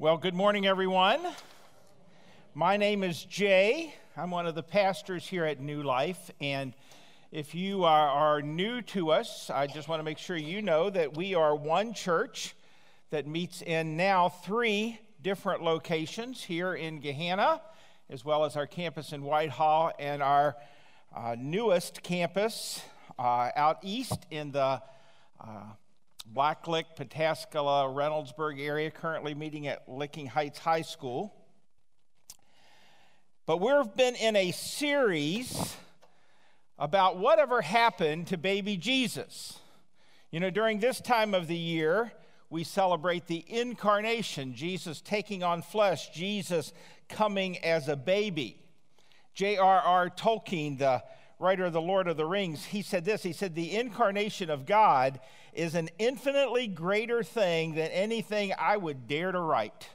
Well, good morning, everyone. My name is Jay. I'm one of the pastors here at New Life. And if you are, are new to us, I just want to make sure you know that we are one church that meets in now three different locations here in Gahanna, as well as our campus in Whitehall and our uh, newest campus uh, out east in the uh, Blacklick, Pataskala, Reynoldsburg area, currently meeting at Licking Heights High School. But we've been in a series about whatever happened to baby Jesus. You know, during this time of the year, we celebrate the incarnation, Jesus taking on flesh, Jesus coming as a baby. J.R.R. Tolkien, the writer of The Lord of the Rings, he said this He said, The incarnation of God is an infinitely greater thing than anything I would dare to write.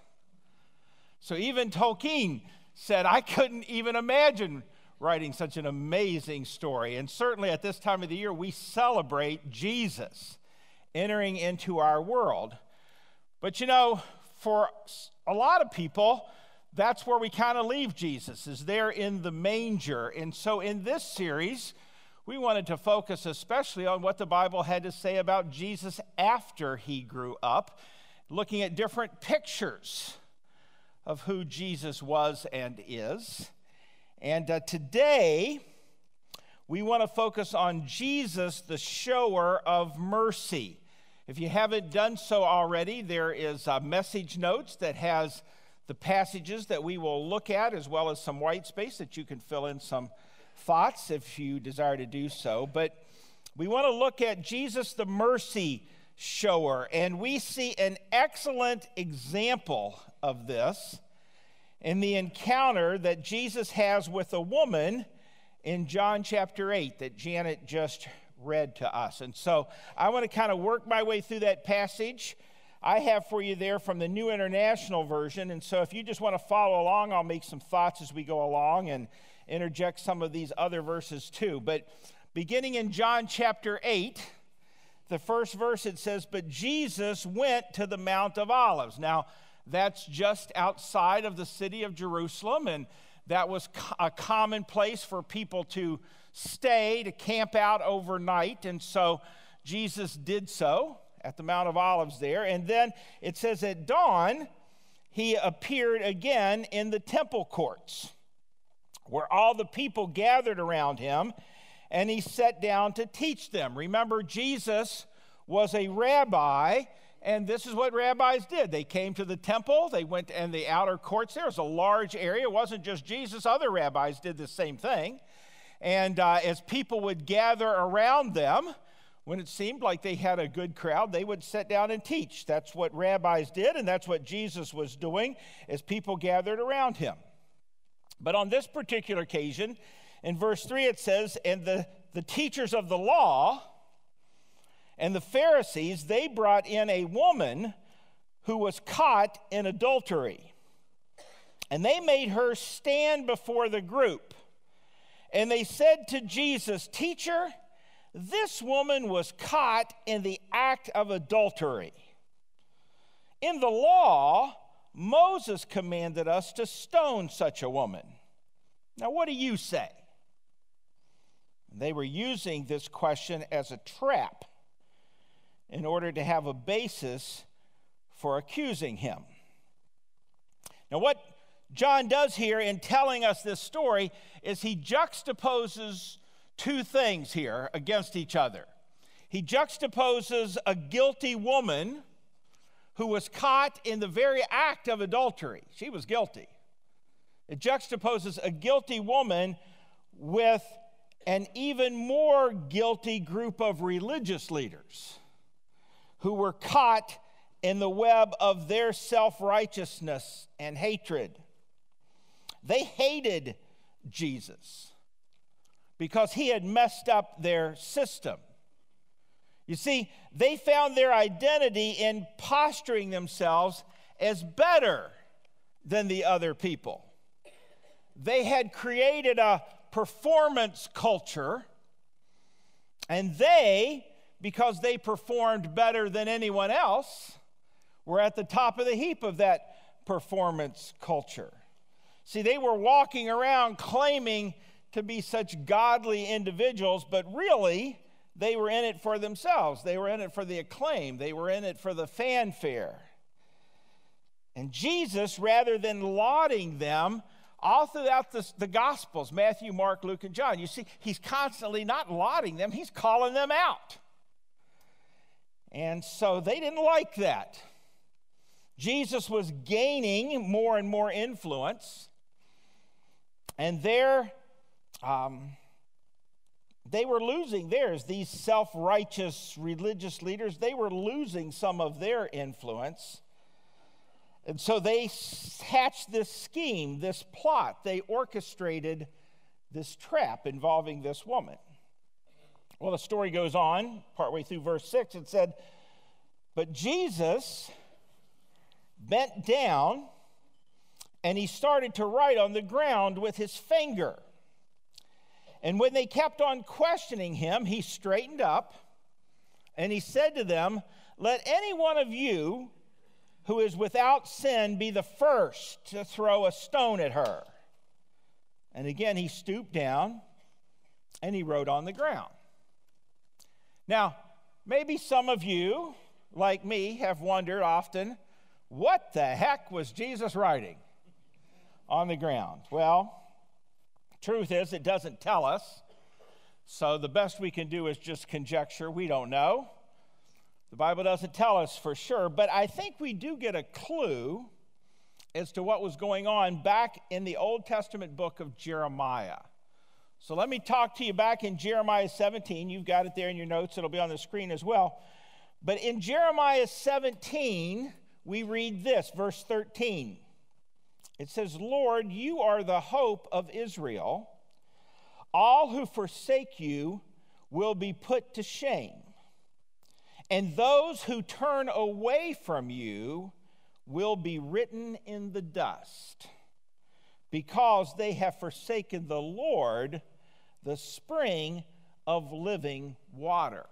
So even Tolkien said, I couldn't even imagine writing such an amazing story. And certainly at this time of the year, we celebrate Jesus entering into our world. But you know, for a lot of people, that's where we kind of leave Jesus, is there in the manger. And so in this series, we wanted to focus especially on what the Bible had to say about Jesus after he grew up, looking at different pictures of who Jesus was and is. And uh, today, we want to focus on Jesus, the shower of mercy. If you haven't done so already, there is uh, message notes that has the passages that we will look at, as well as some white space that you can fill in some thoughts if you desire to do so. But we want to look at Jesus, the mercy shower, and we see an excellent example of this in the encounter that Jesus has with a woman in John chapter 8 that Janet just read to us. And so I want to kind of work my way through that passage I have for you there from the New International Version. And so if you just want to follow along, I'll make some thoughts as we go along and interject some of these other verses too. But beginning in John chapter 8, the first verse it says, But Jesus went to the Mount of Olives. Now, that's just outside of the city of Jerusalem, and that was a common place for people to stay, to camp out overnight. And so Jesus did so at the Mount of Olives there. And then it says at dawn, he appeared again in the temple courts where all the people gathered around him and he sat down to teach them. Remember, Jesus was a rabbi. And this is what rabbis did. They came to the temple, they went in the outer courts. There was a large area. It wasn't just Jesus, other rabbis did the same thing. And uh, as people would gather around them, when it seemed like they had a good crowd, they would sit down and teach. That's what rabbis did, and that's what Jesus was doing as people gathered around him. But on this particular occasion, in verse 3, it says, And the, the teachers of the law and the Pharisees, they brought in a woman who was caught in adultery. And they made her stand before the group. And they said to Jesus, Teacher, this woman was caught in the act of adultery. In the law, Moses commanded us to stone such a woman. Now, what do you say? They were using this question as a trap in order to have a basis for accusing him. Now, what John does here in telling us this story is he juxtaposes two things here against each other. He juxtaposes a guilty woman who was caught in the very act of adultery. She was guilty. It juxtaposes a guilty woman with an even more guilty group of religious leaders who were caught in the web of their self righteousness and hatred. They hated Jesus because he had messed up their system. You see, they found their identity in posturing themselves as better than the other people. They had created a performance culture, and they, because they performed better than anyone else, were at the top of the heap of that performance culture. See, they were walking around claiming to be such godly individuals, but really, they were in it for themselves. They were in it for the acclaim, they were in it for the fanfare. And Jesus, rather than lauding them, all throughout the, the Gospels Matthew, Mark, Luke, and John you see, he's constantly not lauding them, he's calling them out. And so they didn't like that. Jesus was gaining more and more influence, and there, um, they were losing theirs. These self righteous religious leaders, they were losing some of their influence. And so they hatched this scheme, this plot. They orchestrated this trap involving this woman. Well, the story goes on, partway through verse 6. It said, But Jesus bent down and he started to write on the ground with his finger. And when they kept on questioning him, he straightened up and he said to them, Let any one of you who is without sin be the first to throw a stone at her. And again, he stooped down and he wrote on the ground. Now, maybe some of you, like me, have wondered often what the heck was Jesus writing on the ground? Well, truth is, it doesn't tell us. So the best we can do is just conjecture. We don't know. The Bible doesn't tell us for sure, but I think we do get a clue as to what was going on back in the Old Testament book of Jeremiah. So let me talk to you back in Jeremiah 17. You've got it there in your notes, it'll be on the screen as well. But in Jeremiah 17, we read this, verse 13. It says, Lord, you are the hope of Israel. All who forsake you will be put to shame. And those who turn away from you will be written in the dust, because they have forsaken the Lord, the spring of living water.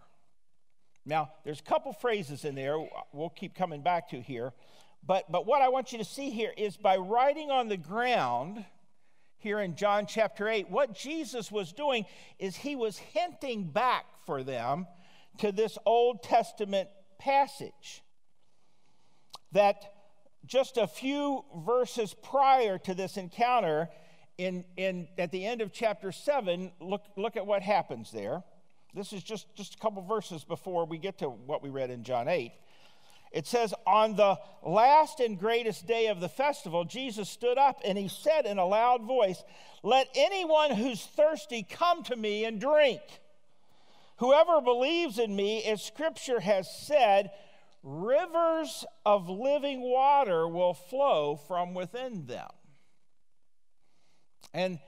Now, there's a couple phrases in there we'll keep coming back to here. But, but what I want you to see here is by writing on the ground, here in John chapter 8, what Jesus was doing is he was hinting back for them to this Old Testament passage. That just a few verses prior to this encounter, in, in, at the end of chapter 7, look, look at what happens there. This is just, just a couple verses before we get to what we read in John 8. It says, On the last and greatest day of the festival, Jesus stood up and he said in a loud voice, Let anyone who's thirsty come to me and drink. Whoever believes in me, as scripture has said, rivers of living water will flow from within them. And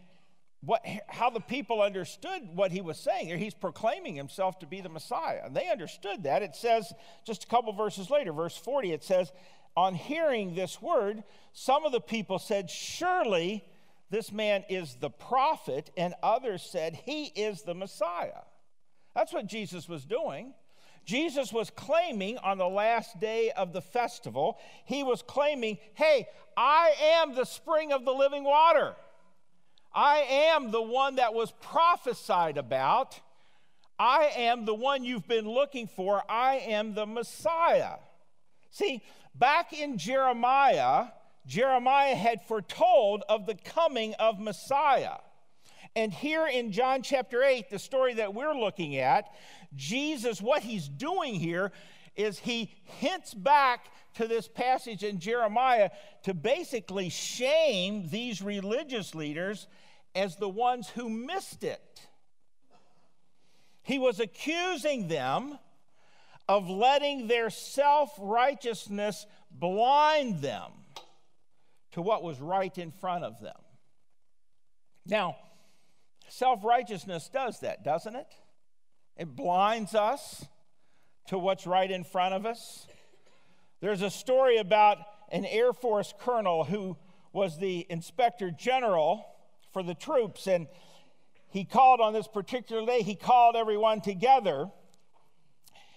what, how the people understood what he was saying. He's proclaiming himself to be the Messiah. And they understood that. It says, just a couple verses later, verse 40, it says, On hearing this word, some of the people said, Surely this man is the prophet. And others said, He is the Messiah. That's what Jesus was doing. Jesus was claiming on the last day of the festival, he was claiming, hey, I am the spring of the living water. I am the one that was prophesied about. I am the one you've been looking for. I am the Messiah. See, back in Jeremiah, Jeremiah had foretold of the coming of Messiah. And here in John chapter 8, the story that we're looking at, Jesus, what he's doing here is he hints back to this passage in Jeremiah to basically shame these religious leaders as the ones who missed it. He was accusing them of letting their self righteousness blind them to what was right in front of them. Now, Self righteousness does that, doesn't it? It blinds us to what's right in front of us. There's a story about an Air Force colonel who was the inspector general for the troops, and he called on this particular day, he called everyone together.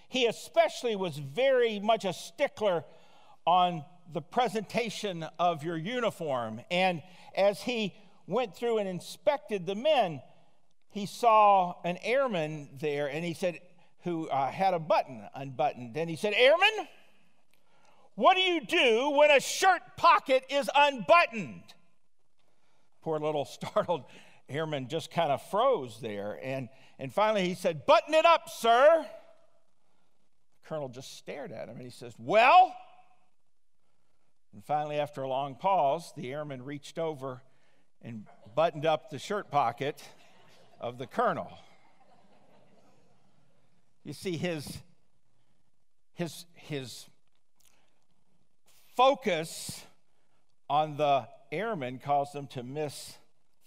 He especially was very much a stickler on the presentation of your uniform. And as he went through and inspected the men, he saw an airman there and he said, who uh, had a button unbuttoned. And he said, Airman, what do you do when a shirt pocket is unbuttoned? Poor little startled airman just kind of froze there. And, and finally he said, Button it up, sir. The colonel just stared at him and he says, Well, and finally, after a long pause, the airman reached over and buttoned up the shirt pocket of the colonel. You see, his, his, his focus on the airman caused him to miss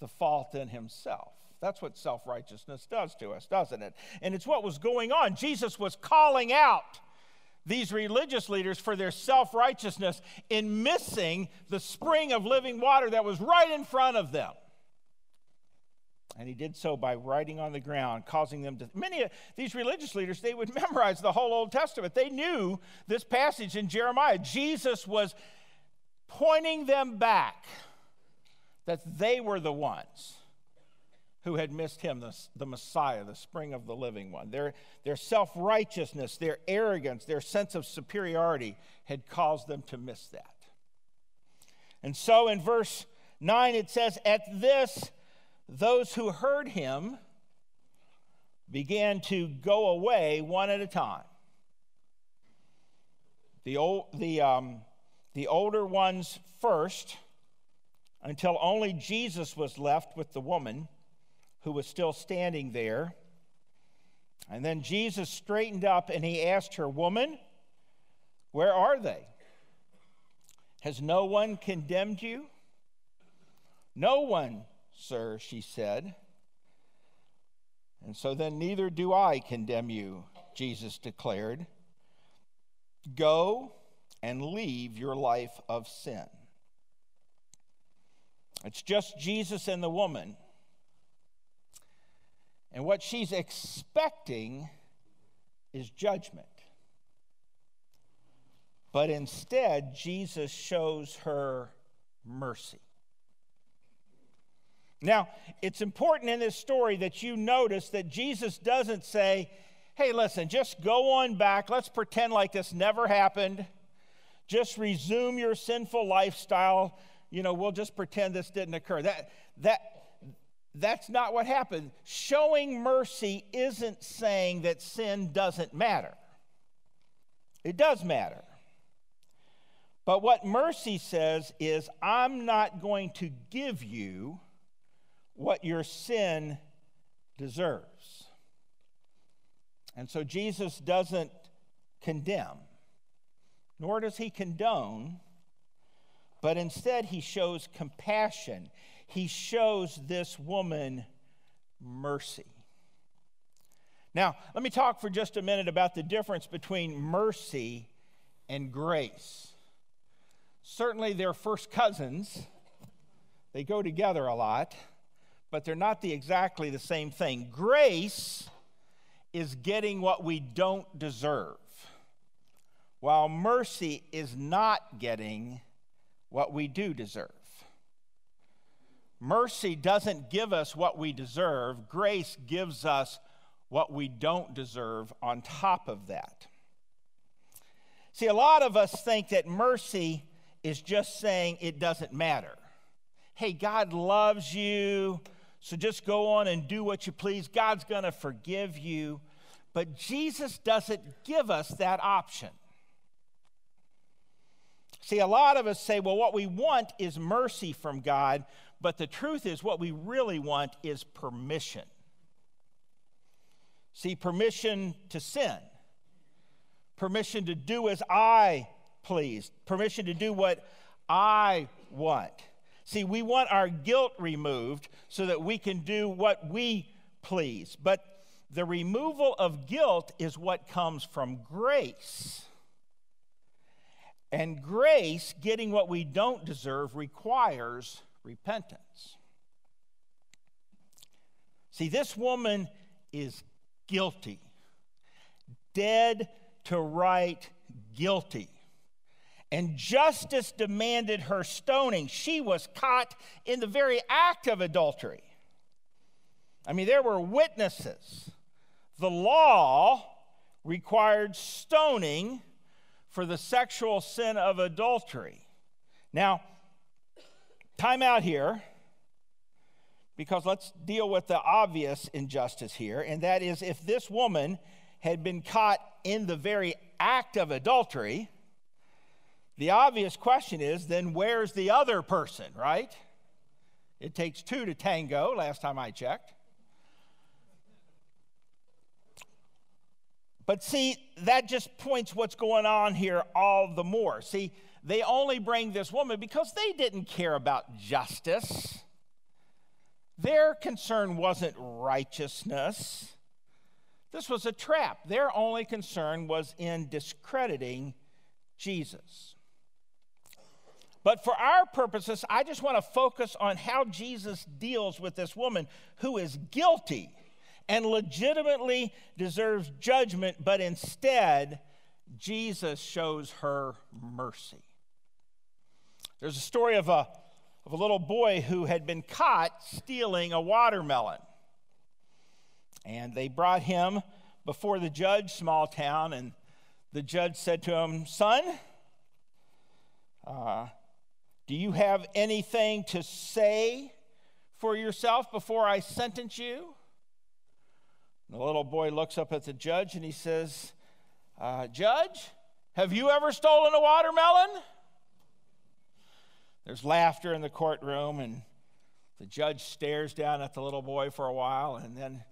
the fault in himself. That's what self righteousness does to us, doesn't it? And it's what was going on. Jesus was calling out these religious leaders for their self righteousness in missing the spring of living water that was right in front of them. And he did so by writing on the ground, causing them to. Many of these religious leaders, they would memorize the whole Old Testament. They knew this passage in Jeremiah. Jesus was pointing them back that they were the ones who had missed him, the, the Messiah, the spring of the living one. Their, their self righteousness, their arrogance, their sense of superiority had caused them to miss that. And so in verse 9 it says, At this, those who heard him began to go away one at a time. The, old, the, um, the older ones first, until only Jesus was left with the woman who was still standing there. And then Jesus straightened up and he asked her, Woman, where are they? Has no one condemned you? No one, sir, she said. And so then, neither do I condemn you, Jesus declared. Go and leave your life of sin. It's just Jesus and the woman. And what she's expecting is judgment. But instead, Jesus shows her mercy. Now, it's important in this story that you notice that Jesus doesn't say, hey, listen, just go on back. Let's pretend like this never happened. Just resume your sinful lifestyle. You know, we'll just pretend this didn't occur. That, that, that's not what happened. Showing mercy isn't saying that sin doesn't matter, it does matter. But what mercy says is, I'm not going to give you what your sin deserves. And so Jesus doesn't condemn, nor does he condone, but instead he shows compassion he shows this woman mercy. Now, let me talk for just a minute about the difference between mercy and grace. Certainly, they're first cousins, they go together a lot, but they're not the, exactly the same thing. Grace is getting what we don't deserve, while mercy is not getting what we do deserve. Mercy doesn't give us what we deserve, grace gives us what we don't deserve on top of that. See, a lot of us think that mercy is just saying it doesn't matter. Hey, God loves you, so just go on and do what you please. God's going to forgive you. But Jesus doesn't give us that option. See, a lot of us say, well, what we want is mercy from God, but the truth is, what we really want is permission. See, permission to sin, permission to do as I please, permission to do what I want. See, we want our guilt removed so that we can do what we please. But the removal of guilt is what comes from grace. And grace, getting what we don't deserve, requires repentance. See, this woman is guilty, dead to right guilty. And justice demanded her stoning. She was caught in the very act of adultery. I mean, there were witnesses. The law required stoning for the sexual sin of adultery. Now, time out here because let's deal with the obvious injustice here, and that is if this woman had been caught in the very act of adultery, the obvious question is then where's the other person, right? It takes two to tango, last time I checked. But see, that just points what's going on here all the more. See, they only bring this woman because they didn't care about justice. Their concern wasn't righteousness. This was a trap. Their only concern was in discrediting Jesus. But for our purposes, I just want to focus on how Jesus deals with this woman who is guilty and legitimately deserves judgment, but instead, Jesus shows her mercy. There's a story of a, of a little boy who had been caught stealing a watermelon. And they brought him before the judge, small town, and the judge said to him, Son, uh, do you have anything to say for yourself before I sentence you? The little boy looks up at the judge and he says, uh, Judge, have you ever stolen a watermelon? There's laughter in the courtroom, and the judge stares down at the little boy for a while, and then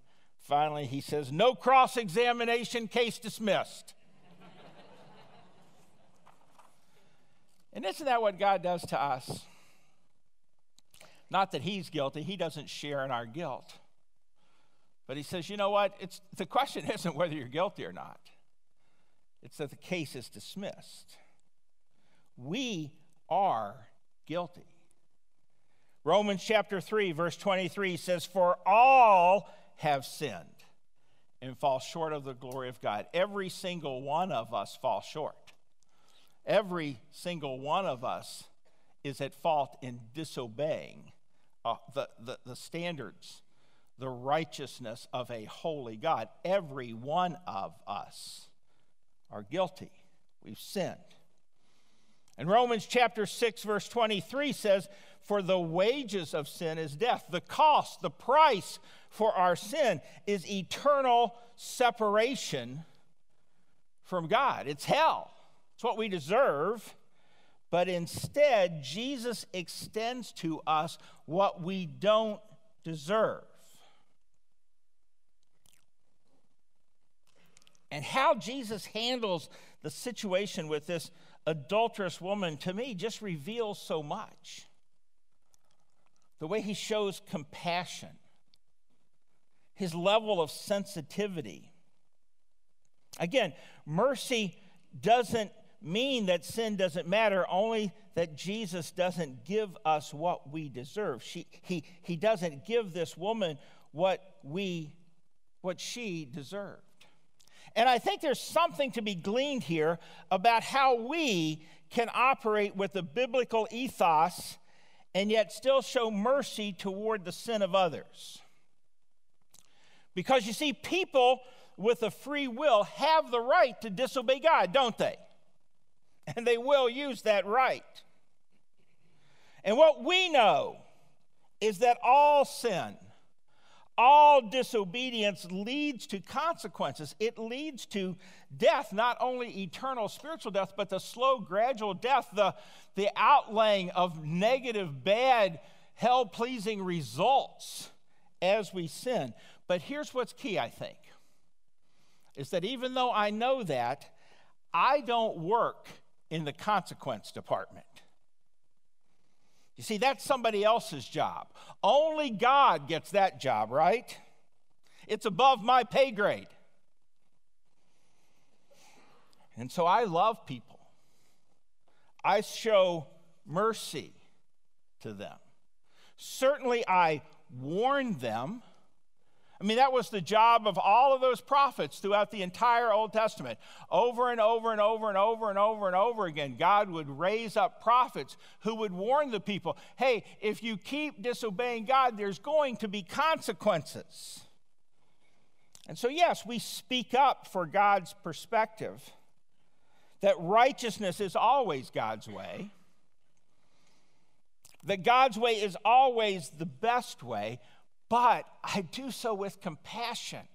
finally he says, No cross examination, case dismissed. And isn't that what God does to us? Not that he's guilty, he doesn't share in our guilt. But he says, you know what? It's, the question isn't whether you're guilty or not, it's that the case is dismissed. We are guilty. Romans chapter 3, verse 23 says, For all have sinned and fall short of the glory of God. Every single one of us falls short. Every single one of us is at fault in disobeying uh, the, the, the standards the righteousness of a holy God. Every one of us are guilty. We've sinned. And Romans chapter 6, verse 23 says, For the wages of sin is death. The cost, the price for our sin is eternal separation from God. It's hell. It's what we deserve. But instead, Jesus extends to us what we don't deserve. And how Jesus handles the situation with this adulterous woman, to me, just reveals so much. The way he shows compassion, his level of sensitivity. Again, mercy doesn't mean that sin doesn't matter, only that Jesus doesn't give us what we deserve. She, he, he doesn't give this woman what we what she deserved. And I think there's something to be gleaned here about how we can operate with the biblical ethos and yet still show mercy toward the sin of others. Because you see, people with a free will have the right to disobey God, don't they? And they will use that right. And what we know is that all sin, all disobedience leads to consequences. It leads to death, not only eternal spiritual death, but the slow, gradual death, the, the outlaying of negative, bad, hell pleasing results as we sin. But here's what's key, I think, is that even though I know that, I don't work in the consequence department. You see, that's somebody else's job. Only God gets that job, right? It's above my pay grade. And so I love people. I show mercy to them. Certainly, I warn them. I mean, that was the job of all of those prophets throughout the entire Old Testament. Over and over and over and over and over and over again, God would raise up prophets who would warn the people hey, if you keep disobeying God, there's going to be consequences. And so, yes, we speak up for God's perspective that righteousness is always God's way, that God's way is always the best way, but I do so with compassion.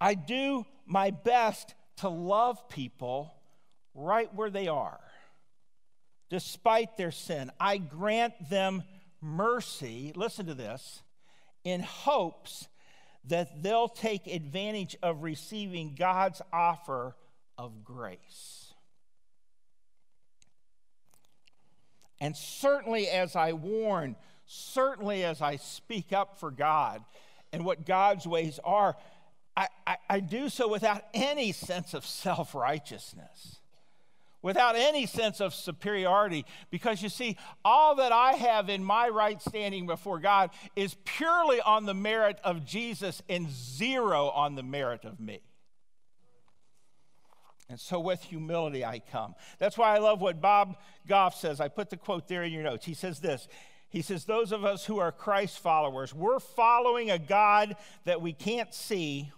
I do my best to love people right where they are, despite their sin. I grant them mercy, listen to this, in hopes that they'll take advantage of receiving God's offer of grace. And certainly, as I warn, certainly as I speak up for God and what God's ways are, I, I, I do so without any sense of self righteousness, without any sense of superiority, because you see, all that I have in my right standing before God is purely on the merit of Jesus and zero on the merit of me. And so with humility I come. That's why I love what Bob Goff says. I put the quote there in your notes. He says this He says, Those of us who are Christ followers, we're following a God that we can't see.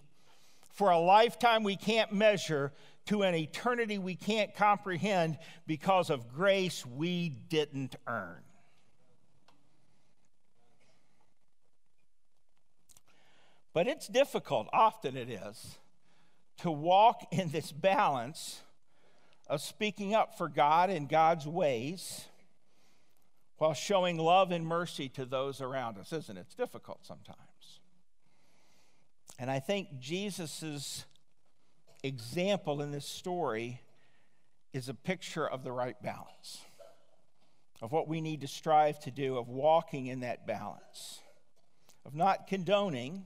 For a lifetime we can't measure. To an eternity we can't comprehend. Because of grace we didn't earn. But it's difficult, often it is to walk in this balance of speaking up for God and God's ways while showing love and mercy to those around us, isn't it? It's difficult sometimes. And I think Jesus' example in this story is a picture of the right balance, of what we need to strive to do, of walking in that balance, of not condoning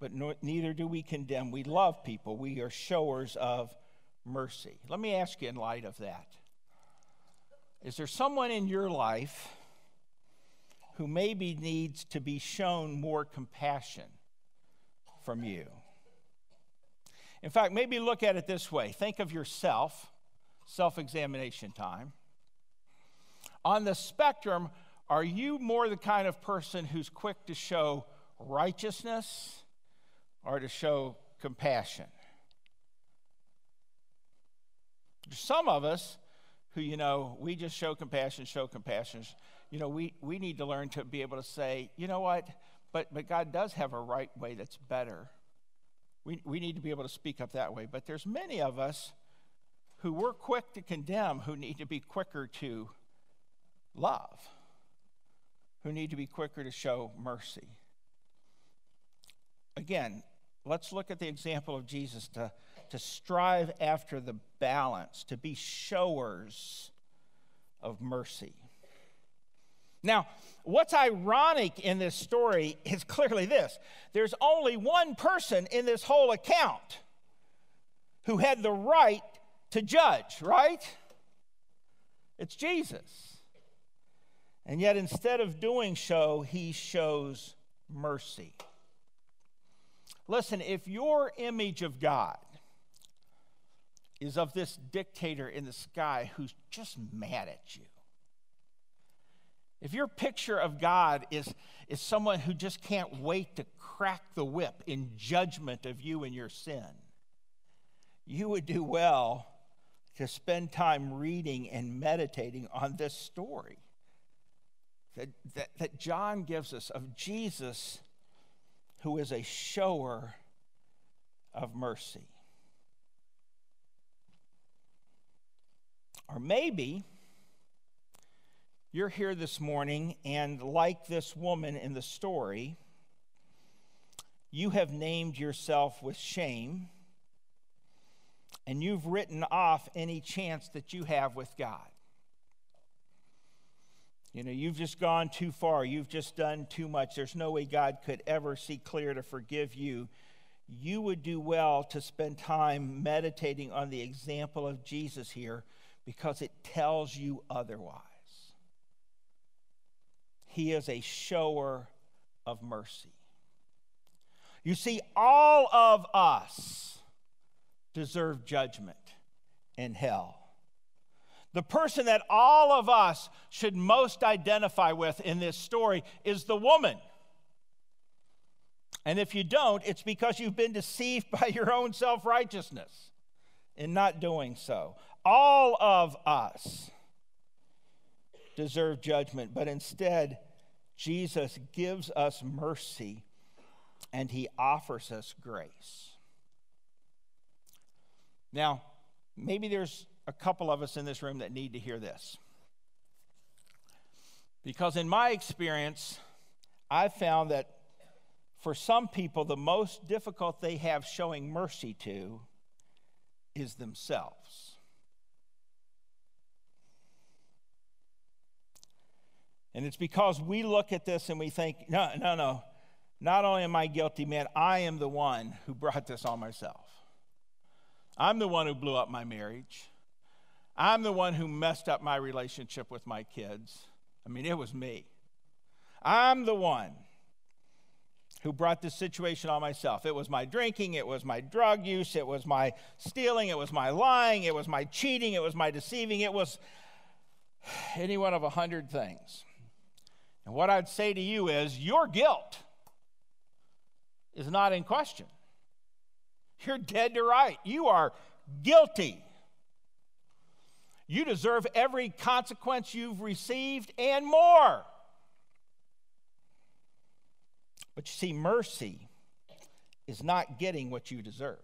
but no, neither do we condemn. We love people. We are showers of mercy. Let me ask you in light of that Is there someone in your life who maybe needs to be shown more compassion from you? In fact, maybe look at it this way think of yourself, self examination time. On the spectrum, are you more the kind of person who's quick to show righteousness or to show compassion. Some of us who, you know, we just show compassion, show compassion. You know, we, we need to learn to be able to say, you know what, but, but God does have a right way that's better. We, we need to be able to speak up that way. But there's many of us who we're quick to condemn who need to be quicker to love, who need to be quicker to show mercy. Again, let's look at the example of Jesus to, to strive after the balance, to be showers of mercy. Now, what's ironic in this story is clearly this there's only one person in this whole account who had the right to judge, right? It's Jesus. And yet, instead of doing so, he shows mercy. Listen, if your image of God is of this dictator in the sky who's just mad at you, if your picture of God is, is someone who just can't wait to crack the whip in judgment of you and your sin, you would do well to spend time reading and meditating on this story that, that, that John gives us of Jesus who is a shower of mercy. Or maybe you're here this morning and, like this woman in the story, you have named yourself with shame and you've written off any chance that you have with God. You know, you've just gone too far. You've just done too much. There's no way God could ever see clear to forgive you. You would do well to spend time meditating on the example of Jesus here because it tells you otherwise. He is a shower of mercy. You see, all of us deserve judgment in hell. The person that all of us should most identify with in this story is the woman. And if you don't, it's because you've been deceived by your own self righteousness in not doing so. All of us deserve judgment, but instead, Jesus gives us mercy and he offers us grace. Now, maybe there's a couple of us in this room that need to hear this. Because in my experience, I've found that for some people, the most difficult they have showing mercy to is themselves. And it's because we look at this and we think, no, no, no, not only am I guilty, man, I am the one who brought this on myself. I'm the one who blew up my marriage. I'm the one who messed up my relationship with my kids. I mean, it was me. I'm the one who brought this situation on myself. It was my drinking, it was my drug use, it was my stealing, it was my lying, it was my cheating, it was my deceiving, it was any one of a hundred things. And what I'd say to you is your guilt is not in question. You're dead to right. You are guilty. You deserve every consequence you've received and more. But you see, mercy is not getting what you deserve.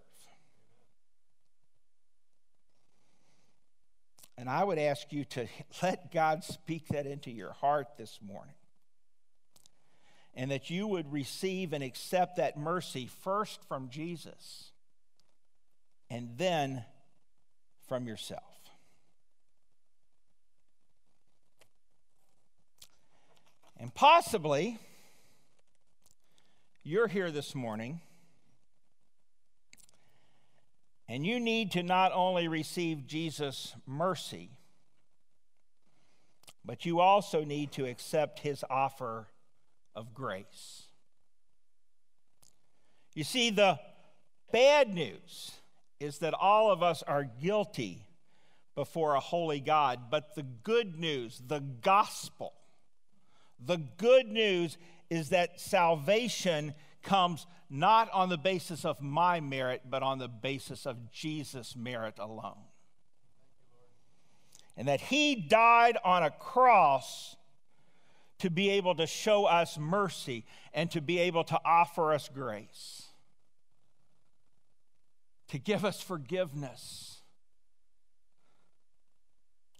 And I would ask you to let God speak that into your heart this morning. And that you would receive and accept that mercy first from Jesus and then from yourself. And possibly, you're here this morning and you need to not only receive Jesus' mercy, but you also need to accept his offer of grace. You see, the bad news is that all of us are guilty before a holy God, but the good news, the gospel, the good news is that salvation comes not on the basis of my merit, but on the basis of Jesus' merit alone. And that he died on a cross to be able to show us mercy and to be able to offer us grace, to give us forgiveness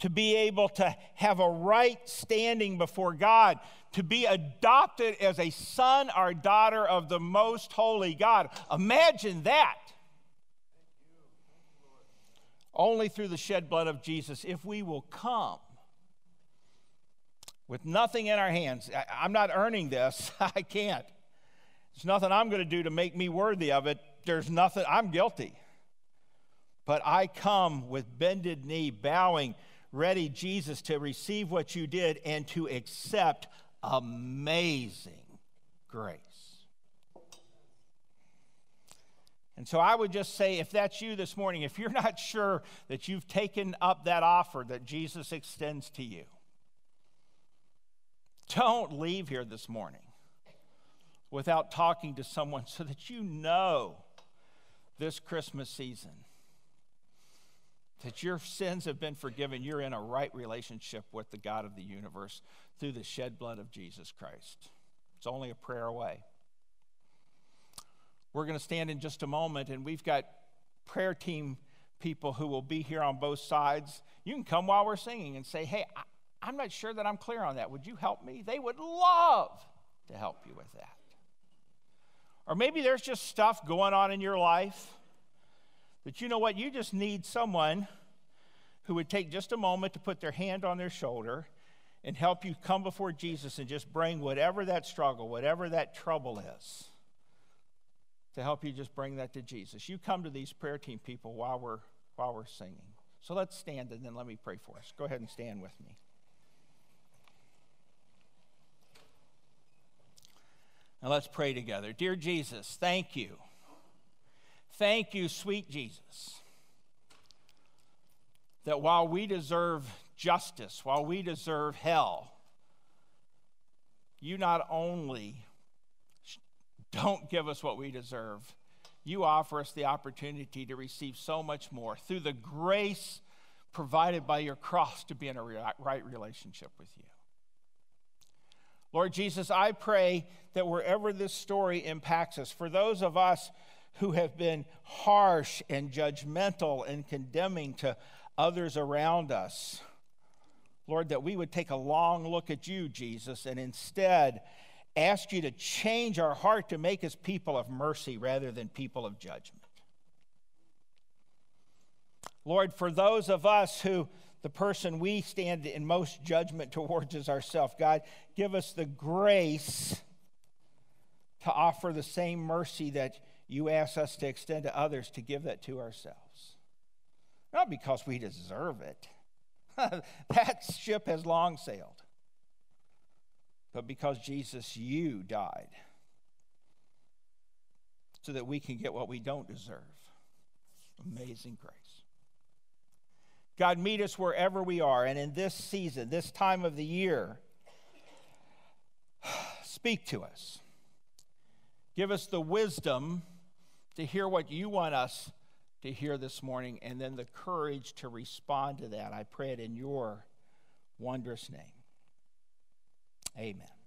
to be able to have a right standing before God, to be adopted as a son or daughter of the most holy God. Imagine that. Only through the shed blood of Jesus, if we will come with nothing in our hands. I'm not earning this, I can't. There's nothing I'm going to do to make me worthy of it. There's nothing, I'm guilty. But I come with bended knee, bowing ready, Jesus, to receive what you did and to accept amazing grace. And so I would just say, if that's you this morning, if you're not sure that you've taken up that offer that Jesus extends to you, don't leave here this morning without talking to someone so that you know this Christmas season that your sins have been forgiven. You're in a right relationship with the God of the universe through the shed blood of Jesus Christ. It's only a prayer away. We're going to stand in just a moment, and we've got prayer team people who will be here on both sides. You can come while we're singing and say, Hey, I, am not sure that I'm clear on that. Would you help me? They would love to help you with that. Or maybe there's just stuff going on in your life that you know what? You just need someone who would take just a moment to put their hand on their shoulder and help you come before Jesus and just bring whatever that struggle, whatever that trouble is, to help you just bring that to Jesus. You come to these prayer team people while we're, while we're singing. So let's stand and then let me pray for us. Go ahead and stand with me. And let's pray together. Dear Jesus, thank you. Thank you, sweet Jesus, that while we deserve justice, while we deserve hell, you not only don't give us what we deserve, you offer us the opportunity to receive so much more through the grace provided by your cross to be in a right relationship with you. Lord Jesus, I pray that wherever this story impacts us, for those of us who have been harsh and judgmental and condemning to others around us, Lord, that we would take a long look at you, Jesus, and instead ask you to change our heart to make us people of mercy rather than people of judgment. Lord, for those of us who the person we stand in most judgment towards is ourselves, God, give us the grace to offer the same mercy that you ask us to extend to others, to give that to ourselves. Not because we deserve it, that ship has long sailed, but because Jesus, you died so that we can get what we don't deserve. Amazing grace. God, meet us wherever we are. And in this season, this time of the year, speak to us. Give us the wisdom to hear what you want us to hear this morning, and then the courage to respond to that. I pray it in your wondrous name. Amen.